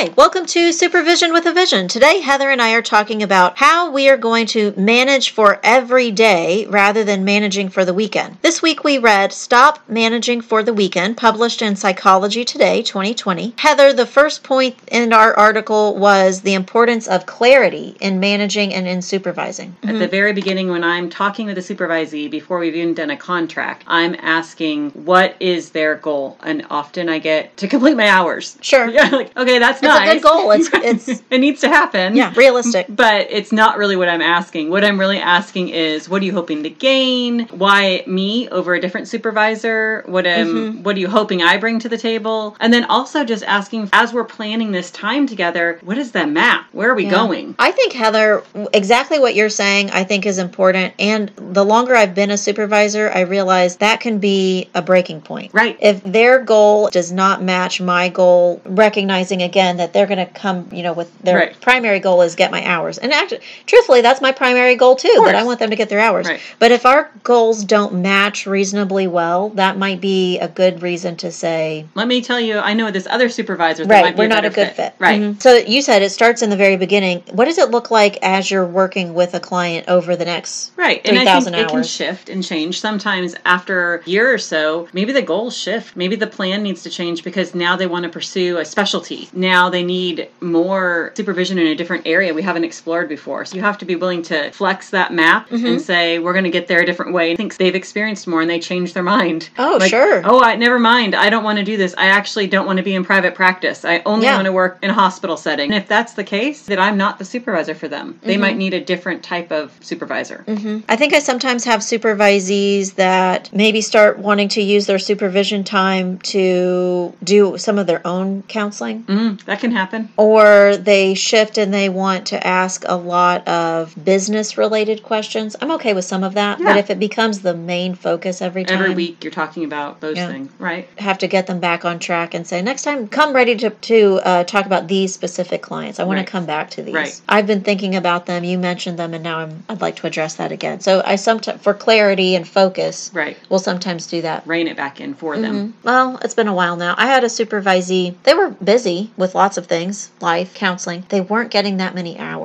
Hi, welcome to Supervision with a Vision. Today, Heather and I are talking about how we are going to manage for every day rather than managing for the weekend. This week we read Stop Managing for the Weekend, published in Psychology Today 2020. Heather, the first point in our article was the importance of clarity in managing and in supervising. At the mm-hmm. very beginning, when I'm talking with a supervisee before we've even done a contract, I'm asking what is their goal, and often I get to complete my hours. Sure. Yeah, like okay, that's It's a good goal. It's it's it needs to happen. yeah, realistic. But it's not really what I'm asking. What I'm really asking is, what are you hoping to gain? Why me over a different supervisor? What am Mm-hmm. What are you hoping I bring to the table? And then also just asking, as we're planning this time together, what is that map? Where are we Yeah. going? I think Heather, exactly what you're saying, I think is important. And the longer I've been a supervisor, I realize that can be a breaking point. Right. If their goal does not match my goal, recognizing again that they're going to come, you know, with their Right. primary goal is get my hours. And actually, truthfully, that's my primary goal too. That I want them to get their hours. Right. But if our goals don't match reasonably well, that might be a good reason to say, Let me tell you, I know this other supervisor that right might be we're a not a good fit, Right. Mhm. so you said it starts in the very beginning what does it look like as you're working with a client over the next Right. And I 3,000 think it can shift and change. Sometimes after a year or so, maybe the goals shift. Maybe the plan needs to change because now they want to pursue a specialty. Now they need more supervision in a different area we haven't explored before. So you have to be willing to flex that map Mm-hmm. and say, we're going to get there a different way. I think they've experienced more and they change their mind. Oh, Like, sure. Oh, I never mind. I don't want to do this. I actually don't want to be in private practice. I only Yeah. want to work in a hospital setting. And if that's the case, then I'm not the supervisor for them. They Mm-hmm. might need a different type of supervisor. I think I sometimes have supervisees that maybe start wanting to use their supervision time to do some of their own counseling. Mm, that can happen. Or they shift and they want to ask a lot of business related questions. I'm okay with some of that, but if it becomes the main focus every time, Every week you're talking about those Yeah. things, right? have to get them back on track and say next time come ready to, to uh, talk about these specific clients i want Right. to come back to these Right. i've been thinking about them you mentioned them and now I'm, i'd like to address that again so i sometimes for clarity and focus Right. we'll sometimes do that Rein it back in for them. well, it's been a while now. I had a supervisee. They were busy with lots of things, life, counseling. They weren't getting that many hours.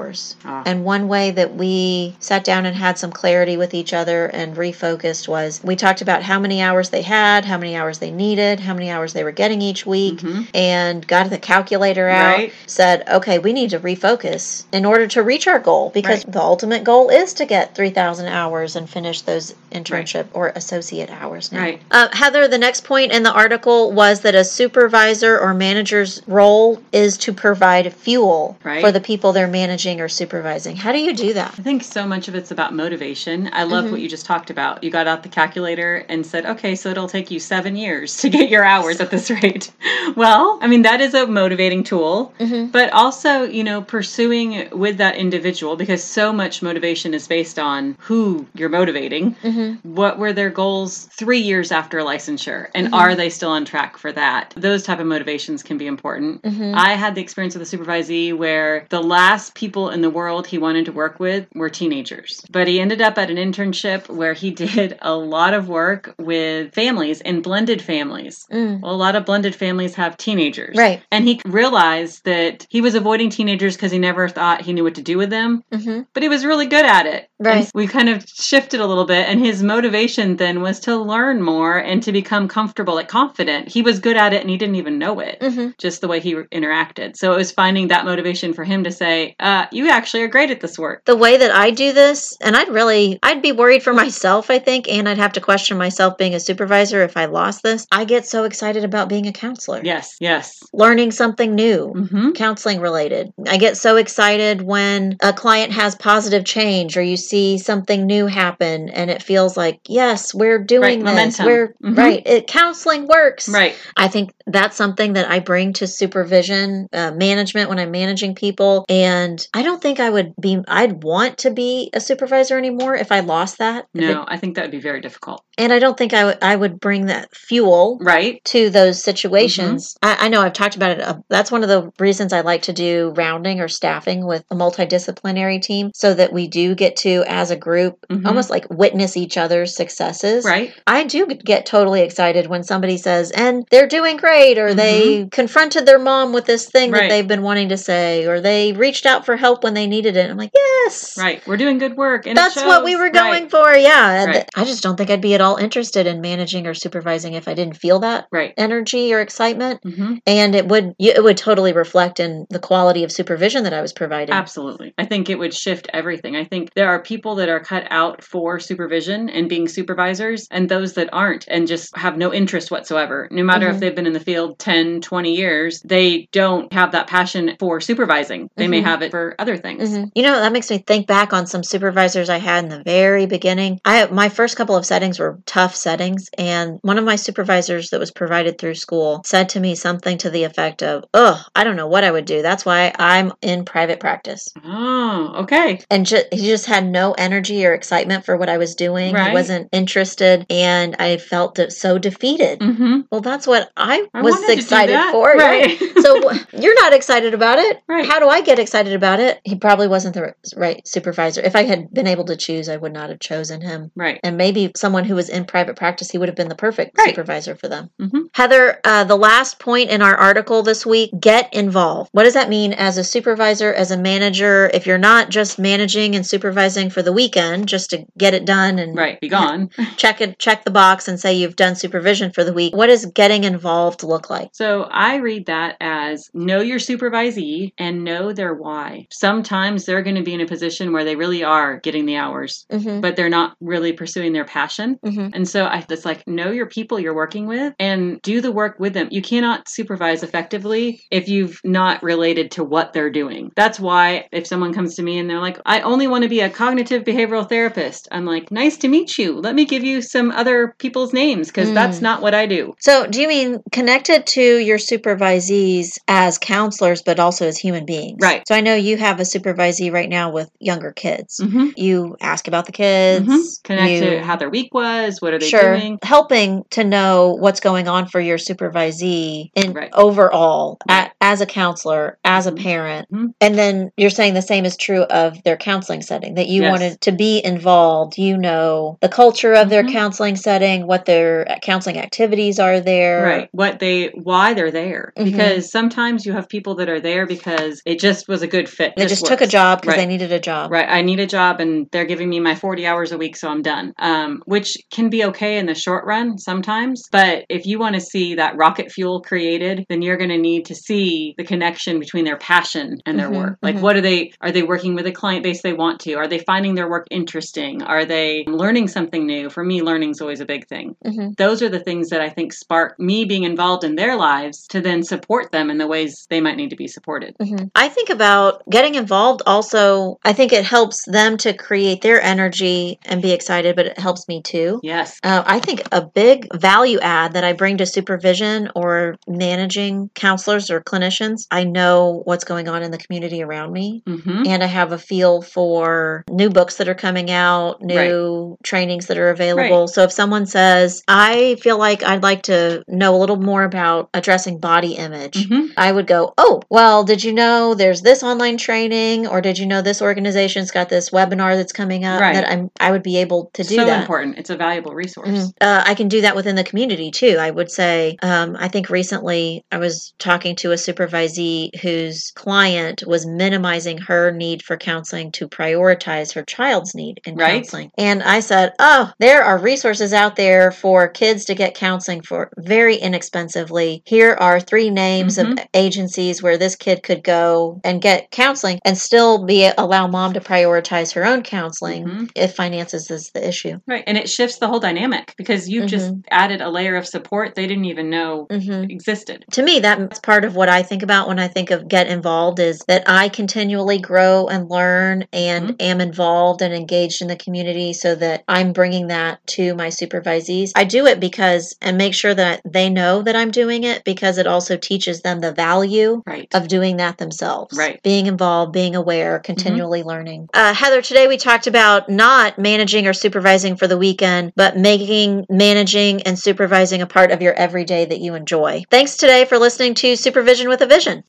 Ah. And one way that we sat down and had some clarity with each other and refocused was we talked about how many hours they had, how many hours they needed, how many hours they were getting each week, and got the calculator out. Mm-hmm. Right. Said, okay, we need to refocus in order to reach our goal because Right. the ultimate goal is to get 3,000 hours and finish those internship or associate hours now. Right. Uh, Heather, the next point in the article was that a supervisor or manager's role is to provide fuel Right. for the people they're managing supervising. How do you do that? I think so much of it's about motivation. I love Mm-hmm. what you just talked about. You got out the calculator and said, okay, so it'll take you seven years to get your hours at this rate. well, I mean, that is a motivating tool, Mm-hmm. but also, you know, pursuing with that individual because so much motivation is based on who you're motivating. Mm-hmm. What were their goals three years after licensure? And are they still on track for that? Those type of motivations can be important. Mm-hmm. I had the experience with a supervisee where the last people in the world he wanted to work with were teenagers. But he ended up at an internship where he did a lot of work with families and blended families. Mm. Well, a lot of blended families have teenagers. Right. And he realized that he was avoiding teenagers because he never thought he knew what to do with them, Mm-hmm. but he was really good at it. Right. And we kind of shifted a little bit, and his motivation then was to learn more and to become comfortable, like confident. He was good at it and he didn't even know it, Mhm. just the way he interacted. So it was finding that motivation for him to say, uh, You you actually are great at this work. the way that I do this, and I'd really, I'd be worried for myself, I think, and I'd have to question myself being a supervisor if I lost this. I get so excited about being a counselor, Yes, yes. learning something new. Mm-hmm. Counseling related. I get so excited when a client has positive change or you see something new happen and it feels like, yes, we're doing Right, this. momentum. We're Mhm. right. It counseling works. Right. I think that's something that I bring to supervision, uh, management when I'm managing people. And I don't think I would be, I'd want to be a supervisor anymore if I lost that. If it- No, I think that would be very difficult. and I don't think I would I would bring that fuel Right. to those situations. Mm-hmm. I, I know I've talked about it. Uh, that's one of the reasons I like to do rounding or staffing with a multidisciplinary team so that we do get to, as a group, Mhm. almost like witness each other's successes. Right. I do get totally excited when somebody says, and they're doing great, or they confronted their mom with this thing that Mm-hmm. They've been wanting to say, or they reached out for help when they needed it. I'm like, yes. Right. We're doing good work. And That's what we were going Right. for. Yeah. Right. I just don't think I'd be at all interested in managing or supervising if I didn't feel that Right. energy or excitement Mm-hmm. and it would you- it would totally reflect in the quality of supervision that I was providing. Absolutely. I think it would shift everything. I think there are people that are cut out for supervision and being supervisors, and those that aren't and just have no interest whatsoever. No matter Mhm. if they've been in the field 10, 20 years, they don't have that passion for supervising. They may Mhm. have it for other things. Mhm. You know, that makes me think back on some supervisors I had in the very beginning. I my first couple of settings were tough settings, and one of my supervisors that was provided through school said to me something to the effect of, "Oh, I don't know what I would do. That's why I'm in private practice." Oh, okay. And ju- he just had no energy or excitement for what I was doing. Right. He wasn't interested, and I felt so defeated. Mm-hmm. Well, that's what I, I was wanted to do excited for. Right. so you're not excited about it. Right. How do I get excited about it? He probably wasn't the right supervisor. If I had been able to choose, I would not have chosen him. Right. And maybe someone who was in private practice, he would have been the perfect Right. supervisor for them. Mhm. Heather, uh, the last point in our article this week get involved. What does that mean as a supervisor, as a manager? If you're not just managing and supervising for the weekend, just to get it done and Right. Be gone. check it, check the box and say you've done supervision for the week, what does getting involved look like? So I read that as know your supervisee and know their why. Sometimes they're going to be in a position where they really are getting the hours, Mm-hmm. but they're not really pursuing their passion. Mm-hmm. And so I, it's like know your people you're working with and do the work with them. You cannot supervise effectively if you've not related to what they're doing. That's why if someone comes to me and they're like, I only want to be a cognitive behavioral therapist, I'm like, nice to meet you. Let me give you some other people's names because Mm. that's not what I do. So, do you mean connected to your supervisees as counselors, but also as human beings? Right. So, I know you have a supervisee right now with younger kids. hmm You ask about the kids, Mhm. Connect you- to how their week was. What are they sure, doing? helping to know what's going on for your supervisee in Right. overall Right. a- as a counselor, as a Mhm. parent, Mhm. and then you're saying the same is true of their counseling setting. That you Yes. wanted to be involved. You know the culture of their Mhm. counseling setting, what their counseling activities are there. Right. What they, why they're there. Mhm. Because sometimes you have people that are there because it just was a good fit. They just took a job because they needed a job. Right. I need a job and they're giving me my 40 hours a week, so I'm done. Um, which can be okay in the short run sometimes. But if you want to see that rocket fuel created, then you're going to need to see the connection between their passion and their Mhm, work. Like, mhm. what are they, are they working with a client base they want to? Are they finding their work interesting? Are they learning something new? For me, learning is always a big thing. hmm Those are the things that I think spark me being involved in their lives to then support them in the ways they might need to be supported. hmm I think about getting involved also, I think it helps them to create their energy and be excited, but it helps me too. Yes. Uh, I think a big value add that I bring to supervision or managing counselors or clinicians, I know what's going on in the community around me. hmm And I have a feel for new books that are coming out, new trainings that are available. So if someone says, I feel like I'd like to know a little more about addressing body image, hmm I would go, Oh, well, did you know there's this online training or did you know this organization's got this webinar that's coming up Right. that I'm I would be able to do so that. important. It's a valuable resource. Mhm. Uh, I can do that within the community too. I would say, um, I think recently I was talking to a supervisee whose client was minimizing her need for counseling to prioritize her child's need in Right. counseling. And I said, Oh, there are resources out there for kids to get counseling for very inexpensively. Here are three names of Mhm. agencies where this kid could go and get counseling counseling and still be allow mom to prioritize her own counseling Mhm. if finances is the issue. Right. And it shifts the whole dynamic because you've just added a layer of support they didn't even know hmm existed. to me that's part of what i think about when i think of get involved is that i continually grow and learn and am involved and engaged in the community so that i'm bringing that to my supervisees i do it because and make sure that they know that i'm doing it because it also teaches them the value Right. of doing that themselves. Right. Being involved, being aware, continually learning. Uh, Heather, today we talked about not managing or supervising for the weekend, but making managing and supervising a part of your everyday that you enjoy. Thanks today for listening to Supervision with a Vision.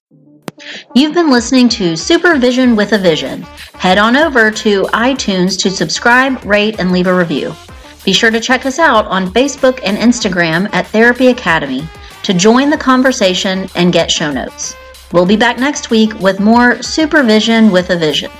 You've been listening to Supervision with a Vision. Head on over to iTunes to subscribe, rate, and leave a review. Be sure to check us out on Facebook and Instagram at Therapy Academy to join the conversation and get show notes. We'll be back next week with more Supervision with a Vision.